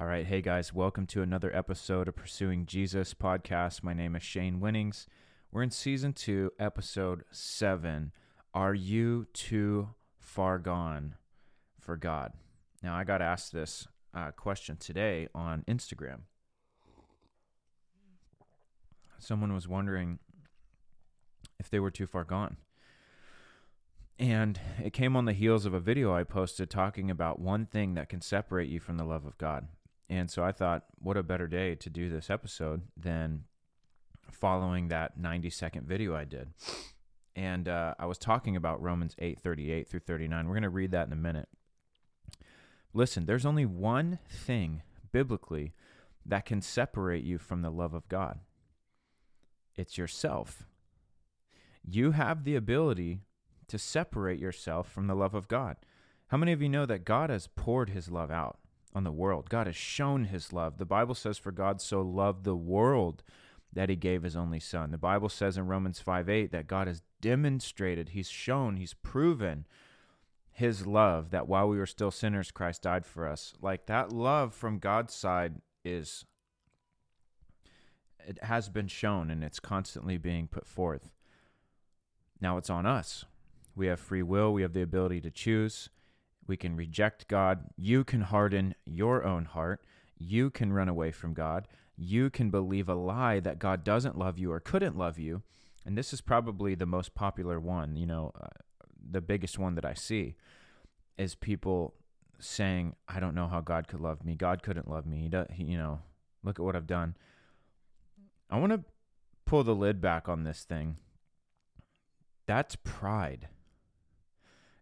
All right, hey guys, welcome to another episode of Pursuing Jesus podcast. My name is Shane Winnings. We're in season two, episode seven. Are you too far gone for God? Now, I got asked this uh, question today on Instagram. Someone was wondering if they were too far gone. And it came on the heels of a video I posted talking about one thing that can separate you from the love of God. And so I thought, what a better day to do this episode than following that 90 second video I did. And uh, I was talking about Romans 8 38 through 39. We're going to read that in a minute. Listen, there's only one thing biblically that can separate you from the love of God it's yourself. You have the ability to separate yourself from the love of God. How many of you know that God has poured his love out on the world? God has shown his love. The Bible says, For God so loved the world that he gave his only son. The Bible says in Romans 5 8 that God has demonstrated, he's shown, he's proven his love that while we were still sinners, Christ died for us. Like that love from God's side is, it has been shown and it's constantly being put forth. Now it's on us. We have free will, we have the ability to choose. We can reject God. You can harden your own heart. You can run away from God. You can believe a lie that God doesn't love you or couldn't love you. And this is probably the most popular one, you know, uh, the biggest one that I see is people saying, I don't know how God could love me. God couldn't love me. He, does, he you know, look at what I've done. I want to pull the lid back on this thing. That's pride.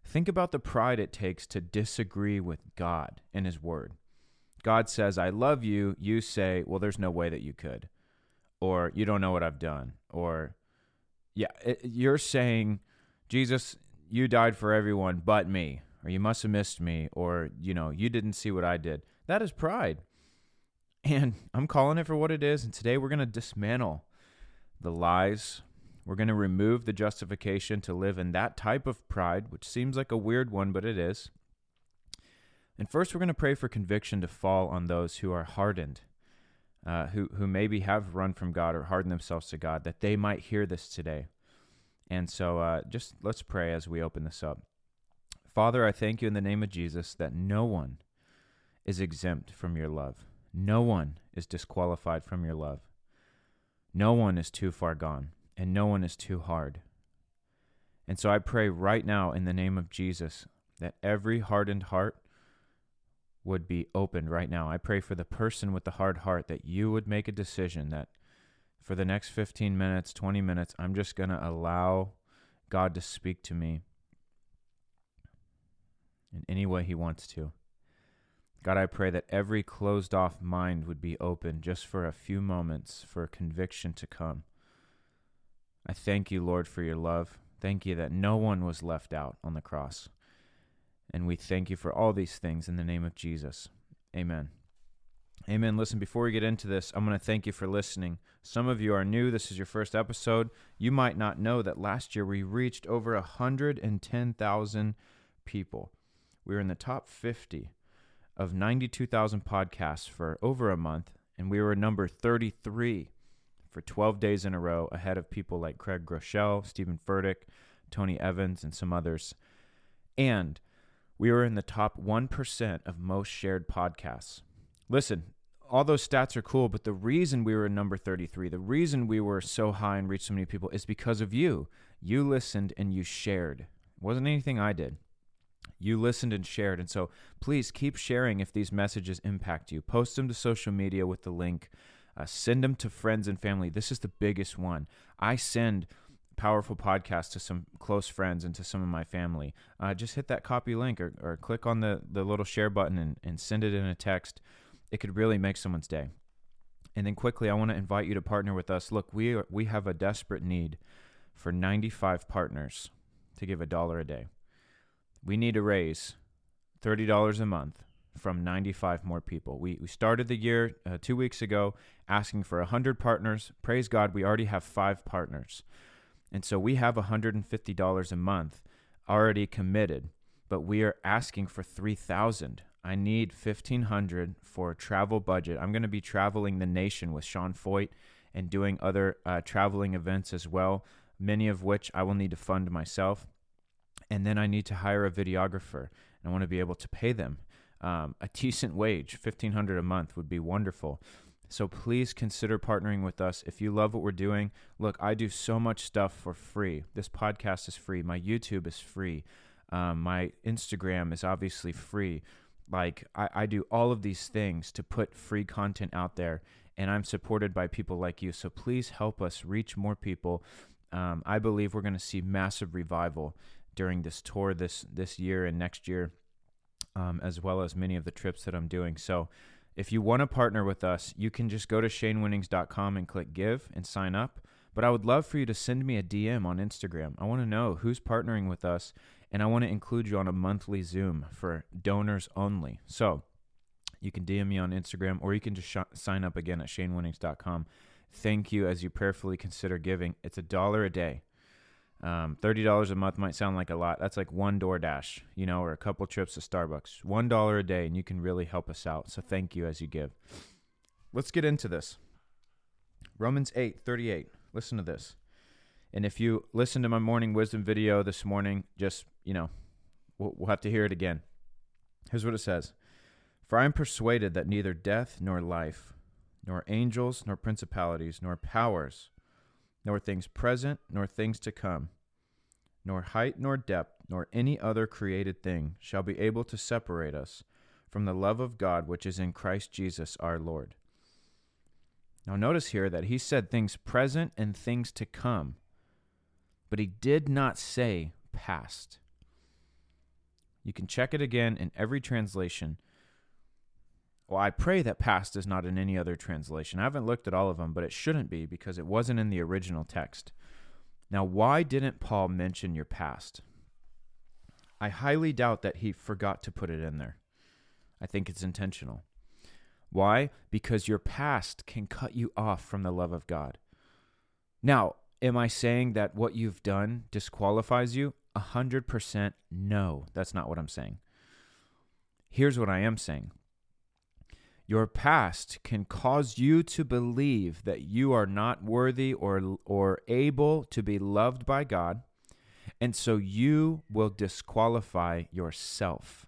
Think about the pride it takes to disagree with God and His Word. God says, I love you. You say, Well, there's no way that you could. Or, You don't know what I've done. Or, Yeah, it, you're saying, Jesus, you died for everyone but me. Or, You must have missed me. Or, You know, you didn't see what I did. That is pride. And I'm calling it for what it is. And today we're going to dismantle the lies we're going to remove the justification to live in that type of pride, which seems like a weird one, but it is. And first, we're going to pray for conviction to fall on those who are hardened, uh, who, who maybe have run from God or hardened themselves to God, that they might hear this today. And so uh, just let's pray as we open this up. Father, I thank you in the name of Jesus that no one is exempt from your love. No one is disqualified from your love. No one is too far gone and no one is too hard. And so I pray right now in the name of Jesus that every hardened heart would be opened right now. I pray for the person with the hard heart that you would make a decision that for the next 15 minutes, 20 minutes, I'm just going to allow God to speak to me in any way He wants to. God, I pray that every closed off mind would be open just for a few moments for conviction to come. I thank you, Lord, for your love. Thank you that no one was left out on the cross. And we thank you for all these things in the name of Jesus. Amen. Amen. Listen, before we get into this, I'm going to thank you for listening. Some of you are new. This is your first episode. You might not know that last year we reached over 110,000 people. We were in the top 50 of 92,000 podcasts for over a month, and we were number 33 for 12 days in a row ahead of people like Craig Groeschel, Stephen Furtick, Tony Evans, and some others. And we were in the top 1% of most shared podcasts. Listen, all those stats are cool, but the reason we were number 33, the reason we were so high and reached so many people is because of you. You listened and you shared. It wasn't anything I did. You listened and shared. And so please keep sharing if these messages impact you. Post them to social media with the link. Uh, send them to friends and family. This is the biggest one. I send powerful podcasts to some close friends and to some of my family. Uh, just hit that copy link or, or click on the, the little share button and, and send it in a text. It could really make someone's day. And then quickly, I want to invite you to partner with us. Look, we are, we have a desperate need for 95 partners to give a dollar a day. We need to raise $30 a month from 95 more people. We, we started the year uh, two weeks ago asking for 100 partners. Praise God, we already have five partners. And so we have $150 a month already committed, but we are asking for 3,000. I need 1500 for travel budget. I'm going to be traveling the nation with Sean Feucht and doing other uh, traveling events as well, many of which I will need to fund myself. And then I need to hire a videographer, and I want to be able to pay them um, a decent wage. 1500 a month would be wonderful. So please consider partnering with us. If you love what we're doing, look, I do so much stuff for free. This podcast is free. My YouTube is free. Um, my Instagram is obviously free. Like, I, I do all of these things to put free content out there, and I'm supported by people like you. So please help us reach more people. Um, I believe we're going to see massive revival during this tour this this year and next year, um, as well as many of the trips that I'm doing. So, if you want to partner with us, you can just go to shanewinnings.com and click give and sign up. But I would love for you to send me a DM on Instagram. I want to know who's partnering with us, and I want to include you on a monthly Zoom for donors only. So you can DM me on Instagram, or you can just sh- sign up again at shanewinnings.com. Thank you as you prayerfully consider giving. It's a dollar a day. Um, Thirty dollars a month might sound like a lot. That's like one DoorDash, you know, or a couple trips to Starbucks. One dollar a day, and you can really help us out. So thank you as you give. Let's get into this. Romans eight thirty eight. Listen to this. And if you listen to my morning wisdom video this morning, just you know, we'll, we'll have to hear it again. Here's what it says: For I am persuaded that neither death nor life, nor angels nor principalities nor powers nor things present, nor things to come, nor height, nor depth, nor any other created thing shall be able to separate us from the love of God which is in Christ Jesus our Lord. Now, notice here that he said things present and things to come, but he did not say past. You can check it again in every translation well, I pray that past is not in any other translation. I haven't looked at all of them, but it shouldn't be because it wasn't in the original text. Now, why didn't Paul mention your past? I highly doubt that he forgot to put it in there. I think it's intentional. Why? Because your past can cut you off from the love of God. Now, am I saying that what you've done disqualifies you? A hundred percent no. That's not what I'm saying. Here's what I am saying your past can cause you to believe that you are not worthy or, or able to be loved by God, and so you will disqualify yourself.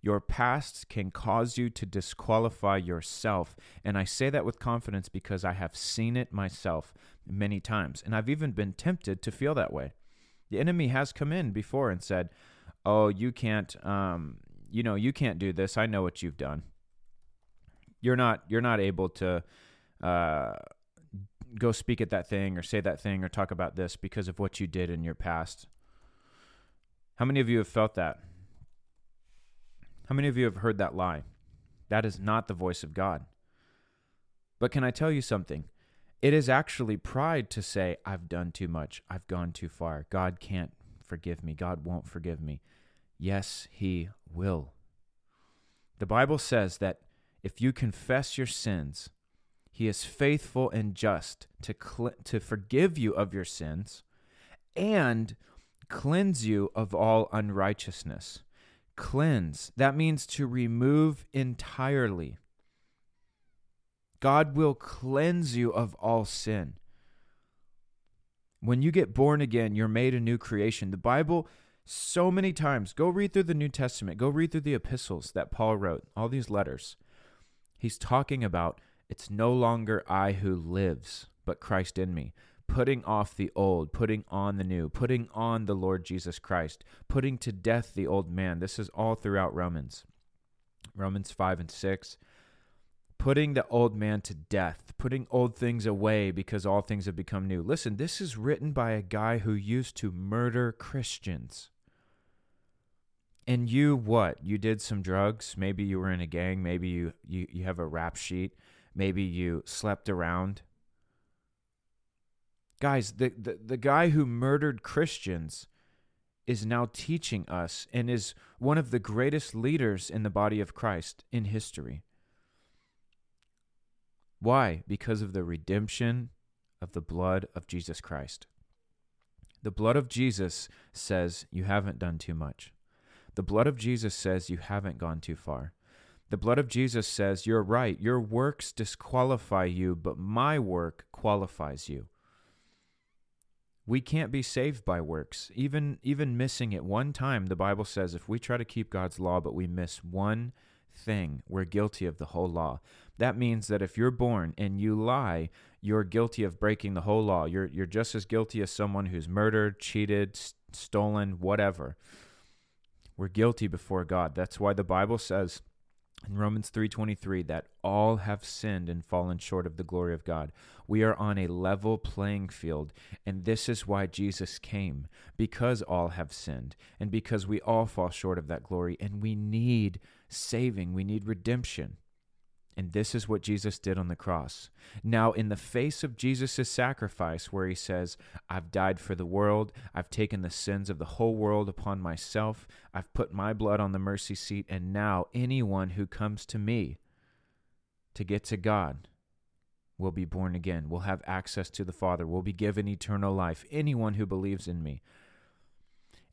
Your past can cause you to disqualify yourself. And I say that with confidence because I have seen it myself many times. And I've even been tempted to feel that way. The enemy has come in before and said, Oh, you can't, um, you know, you can't do this. I know what you've done you're not you're not able to uh, go speak at that thing or say that thing or talk about this because of what you did in your past. How many of you have felt that? How many of you have heard that lie? That is not the voice of God. But can I tell you something? It is actually pride to say, I've done too much. I've gone too far. God can't forgive me. God won't forgive me. Yes, He will. The Bible says that if you confess your sins, he is faithful and just to, cl- to forgive you of your sins and cleanse you of all unrighteousness. Cleanse, that means to remove entirely. God will cleanse you of all sin. When you get born again, you're made a new creation. The Bible, so many times, go read through the New Testament, go read through the epistles that Paul wrote, all these letters. He's talking about it's no longer I who lives, but Christ in me. Putting off the old, putting on the new, putting on the Lord Jesus Christ, putting to death the old man. This is all throughout Romans. Romans 5 and 6. Putting the old man to death, putting old things away because all things have become new. Listen, this is written by a guy who used to murder Christians. And you what? You did some drugs. Maybe you were in a gang. Maybe you, you, you have a rap sheet. Maybe you slept around. Guys, the, the, the guy who murdered Christians is now teaching us and is one of the greatest leaders in the body of Christ in history. Why? Because of the redemption of the blood of Jesus Christ. The blood of Jesus says you haven't done too much. The blood of Jesus says you haven't gone too far. The blood of Jesus says, You're right, your works disqualify you, but my work qualifies you. We can't be saved by works. Even even missing it one time, the Bible says if we try to keep God's law but we miss one thing, we're guilty of the whole law. That means that if you're born and you lie, you're guilty of breaking the whole law. You're you're just as guilty as someone who's murdered, cheated, stolen, whatever. We're guilty before God. That's why the Bible says in Romans 3:23 that all have sinned and fallen short of the glory of God. We are on a level playing field, and this is why Jesus came, because all have sinned and because we all fall short of that glory and we need saving, we need redemption. And this is what Jesus did on the cross. Now, in the face of Jesus' sacrifice, where he says, I've died for the world, I've taken the sins of the whole world upon myself, I've put my blood on the mercy seat, and now anyone who comes to me to get to God will be born again, will have access to the Father, will be given eternal life. Anyone who believes in me.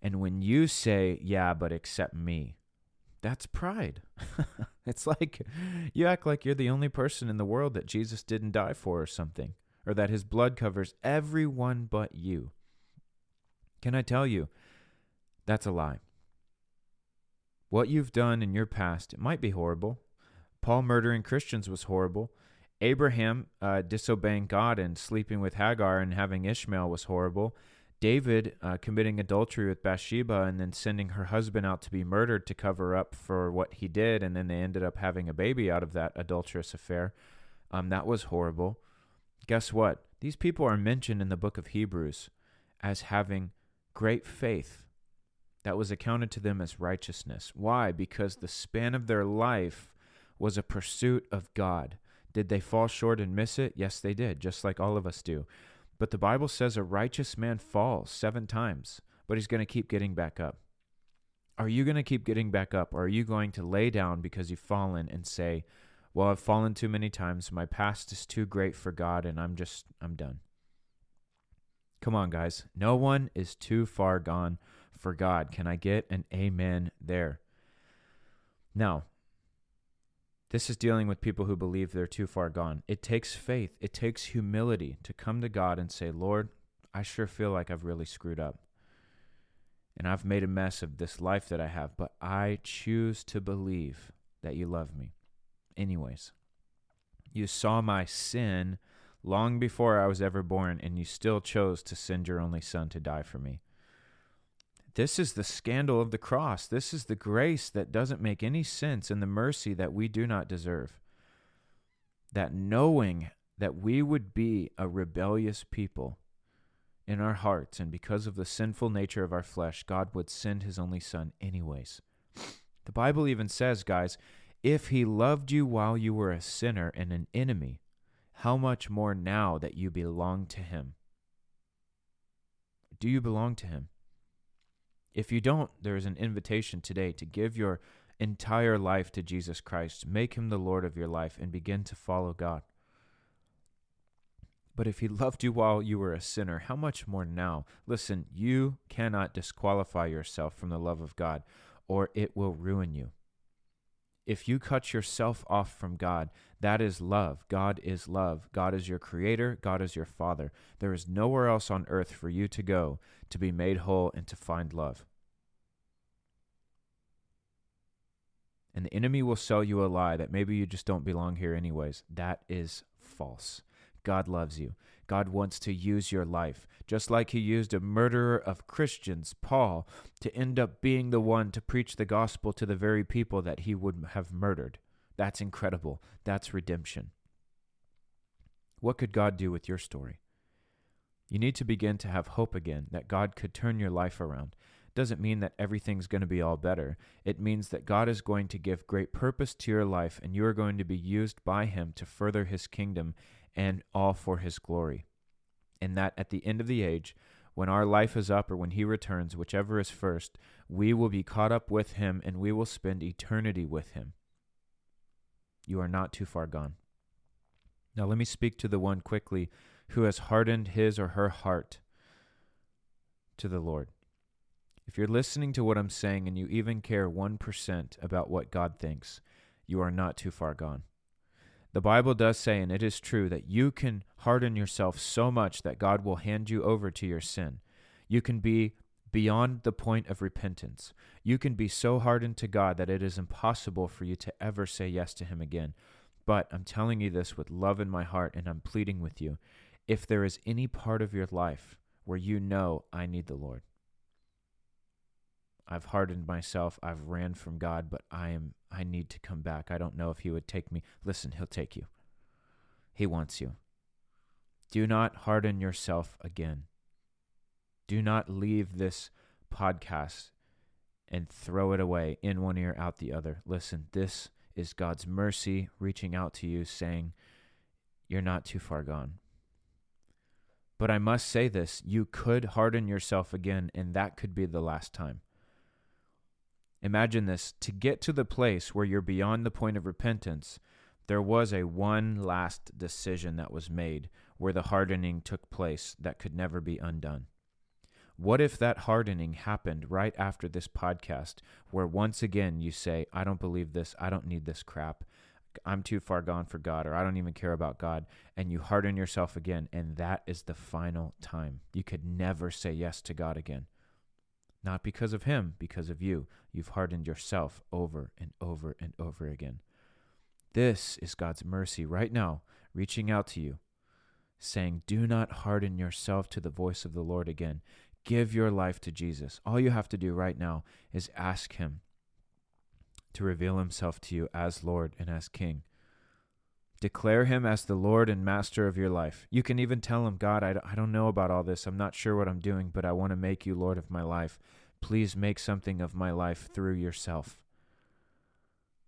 And when you say, Yeah, but accept me, that's pride. it's like you act like you're the only person in the world that Jesus didn't die for or something, or that his blood covers everyone but you. Can I tell you, that's a lie. What you've done in your past, it might be horrible. Paul murdering Christians was horrible. Abraham uh, disobeying God and sleeping with Hagar and having Ishmael was horrible. David uh, committing adultery with Bathsheba and then sending her husband out to be murdered to cover up for what he did, and then they ended up having a baby out of that adulterous affair. Um, that was horrible. Guess what? These people are mentioned in the book of Hebrews as having great faith that was accounted to them as righteousness. Why? Because the span of their life was a pursuit of God. Did they fall short and miss it? Yes, they did, just like all of us do. But the Bible says a righteous man falls seven times, but he's going to keep getting back up. Are you going to keep getting back up, or are you going to lay down because you've fallen and say, Well, I've fallen too many times. My past is too great for God, and I'm just, I'm done. Come on, guys. No one is too far gone for God. Can I get an amen there? Now, this is dealing with people who believe they're too far gone. It takes faith, it takes humility to come to God and say, Lord, I sure feel like I've really screwed up. And I've made a mess of this life that I have, but I choose to believe that you love me. Anyways, you saw my sin long before I was ever born, and you still chose to send your only son to die for me. This is the scandal of the cross. This is the grace that doesn't make any sense and the mercy that we do not deserve. That knowing that we would be a rebellious people in our hearts, and because of the sinful nature of our flesh, God would send his only Son anyways. The Bible even says, guys, if he loved you while you were a sinner and an enemy, how much more now that you belong to him? Do you belong to him? If you don't, there is an invitation today to give your entire life to Jesus Christ. Make him the Lord of your life and begin to follow God. But if he loved you while you were a sinner, how much more now? Listen, you cannot disqualify yourself from the love of God, or it will ruin you. If you cut yourself off from God, that is love. God is love. God is your creator. God is your father. There is nowhere else on earth for you to go to be made whole and to find love. And the enemy will sell you a lie that maybe you just don't belong here, anyways. That is false. God loves you. God wants to use your life, just like he used a murderer of Christians, Paul, to end up being the one to preach the gospel to the very people that he would have murdered. That's incredible. That's redemption. What could God do with your story? You need to begin to have hope again that God could turn your life around. Doesn't mean that everything's going to be all better. It means that God is going to give great purpose to your life and you are going to be used by Him to further His kingdom and all for his glory. And that at the end of the age, when our life is up or when he returns, whichever is first, we will be caught up with him and we will spend eternity with him. You are not too far gone. Now, let me speak to the one quickly who has hardened his or her heart to the Lord. if you're listening to what I'm saying and you even care 1% about what God thinks, you are not too far gone. The Bible does say, and it is true, that you can harden yourself so much that God will hand you over to your sin. You can be beyond the point of repentance. You can be so hardened to God that it is impossible for you to ever say yes to Him again. But I'm telling you this with love in my heart, and I'm pleading with you. If there is any part of your life where you know I need the Lord, I've hardened myself. I've ran from God, but I am I need to come back. I don't know if he would take me. Listen, he'll take you. He wants you. Do not harden yourself again. Do not leave this podcast and throw it away in one ear out the other. Listen, this is God's mercy reaching out to you saying, You're not too far gone. But I must say this you could harden yourself again, and that could be the last time. Imagine this to get to the place where you're beyond the point of repentance, there was a one last decision that was made where the hardening took place that could never be undone. What if that hardening happened right after this podcast, where once again you say, I don't believe this, I don't need this crap, I'm too far gone for God, or I don't even care about God, and you harden yourself again, and that is the final time. You could never say yes to God again. Not because of him, because of you. You've hardened yourself over and over and over again. This is God's mercy right now, reaching out to you, saying, Do not harden yourself to the voice of the Lord again. Give your life to Jesus. All you have to do right now is ask Him to reveal Himself to you as Lord and as King. Declare him as the Lord and Master of your life. You can even tell him, God, I, I don't know about all this. I'm not sure what I'm doing, but I want to make you Lord of my life. Please make something of my life through yourself.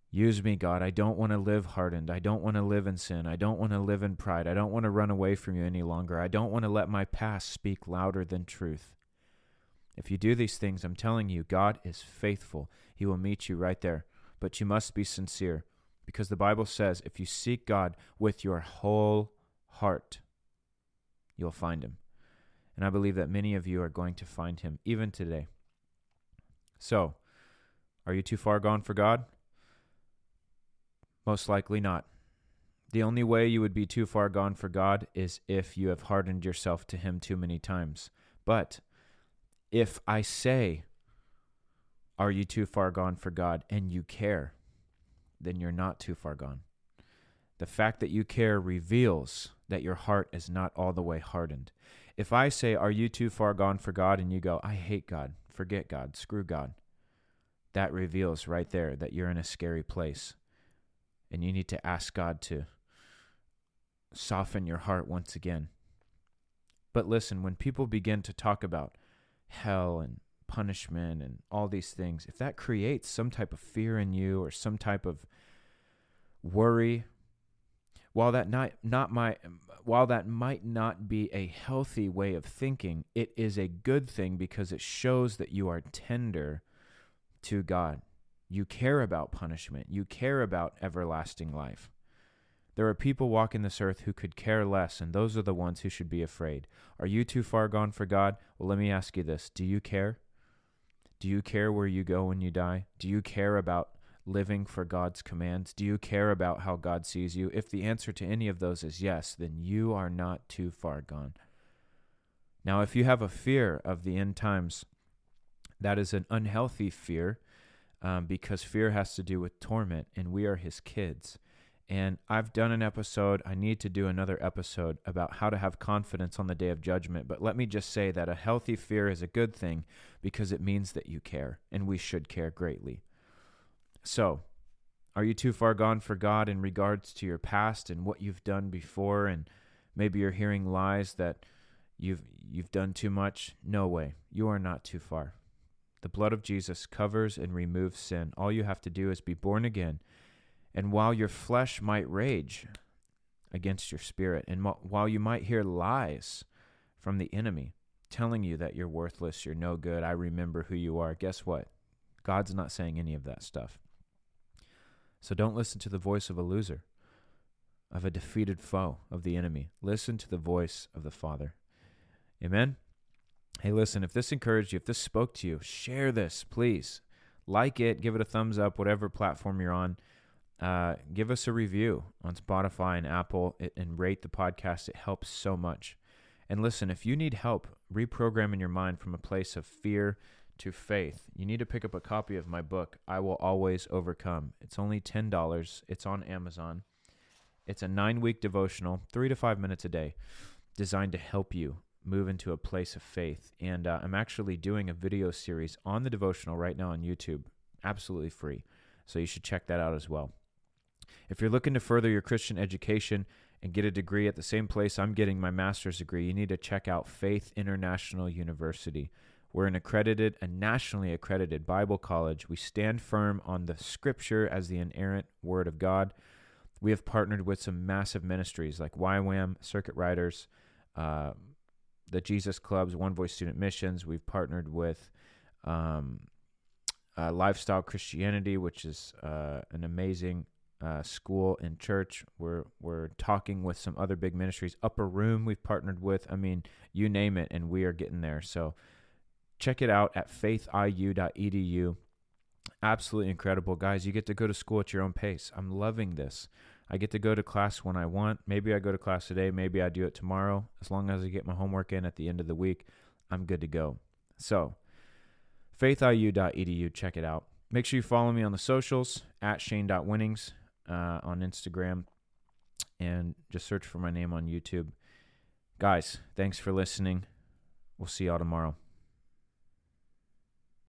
Use me, God. I don't want to live hardened. I don't want to live in sin. I don't want to live in pride. I don't want to run away from you any longer. I don't want to let my past speak louder than truth. If you do these things, I'm telling you, God is faithful. He will meet you right there. But you must be sincere because the Bible says if you seek God with your whole heart, you'll find him. And I believe that many of you are going to find him even today. So, are you too far gone for God? Most likely not. The only way you would be too far gone for God is if you have hardened yourself to Him too many times. But if I say, Are you too far gone for God? and you care, then you're not too far gone. The fact that you care reveals that your heart is not all the way hardened. If I say, Are you too far gone for God? and you go, I hate God, forget God, screw God, that reveals right there that you're in a scary place. And you need to ask God to soften your heart once again. But listen, when people begin to talk about hell and punishment and all these things, if that creates some type of fear in you or some type of worry, while that not not my while that might not be a healthy way of thinking, it is a good thing because it shows that you are tender to God. You care about punishment. You care about everlasting life. There are people walking this earth who could care less, and those are the ones who should be afraid. Are you too far gone for God? Well, let me ask you this Do you care? Do you care where you go when you die? Do you care about living for God's commands? Do you care about how God sees you? If the answer to any of those is yes, then you are not too far gone. Now, if you have a fear of the end times, that is an unhealthy fear um, because fear has to do with torment, and we are his kids. And I've done an episode, I need to do another episode about how to have confidence on the day of judgment. But let me just say that a healthy fear is a good thing because it means that you care, and we should care greatly. So, are you too far gone for God in regards to your past and what you've done before? And maybe you're hearing lies that you've you've done too much. No way. You are not too far. The blood of Jesus covers and removes sin. All you have to do is be born again and while your flesh might rage against your spirit, and while you might hear lies from the enemy telling you that you're worthless, you're no good, I remember who you are, guess what? God's not saying any of that stuff. So don't listen to the voice of a loser, of a defeated foe, of the enemy. Listen to the voice of the Father. Amen? Hey, listen, if this encouraged you, if this spoke to you, share this, please. Like it, give it a thumbs up, whatever platform you're on. Uh, give us a review on Spotify and Apple and rate the podcast. It helps so much. And listen, if you need help reprogramming your mind from a place of fear to faith, you need to pick up a copy of my book, I Will Always Overcome. It's only $10. It's on Amazon. It's a nine week devotional, three to five minutes a day, designed to help you move into a place of faith. And uh, I'm actually doing a video series on the devotional right now on YouTube, absolutely free. So you should check that out as well. If you're looking to further your Christian education and get a degree at the same place I'm getting my master's degree, you need to check out Faith International University. We're an accredited, a nationally accredited Bible college. We stand firm on the scripture as the inerrant word of God. We have partnered with some massive ministries like YWAM, Circuit Riders, uh, the Jesus Clubs, One Voice Student Missions. We've partnered with um, uh, Lifestyle Christianity, which is uh, an amazing uh, school and church. We're we're talking with some other big ministries. Upper Room we've partnered with. I mean, you name it, and we are getting there. So check it out at faithiu.edu. Absolutely incredible, guys. You get to go to school at your own pace. I'm loving this. I get to go to class when I want. Maybe I go to class today. Maybe I do it tomorrow. As long as I get my homework in at the end of the week, I'm good to go. So, faithiu.edu, check it out. Make sure you follow me on the socials at shane.winnings uh, on Instagram and just search for my name on YouTube. Guys, thanks for listening. We'll see y'all tomorrow.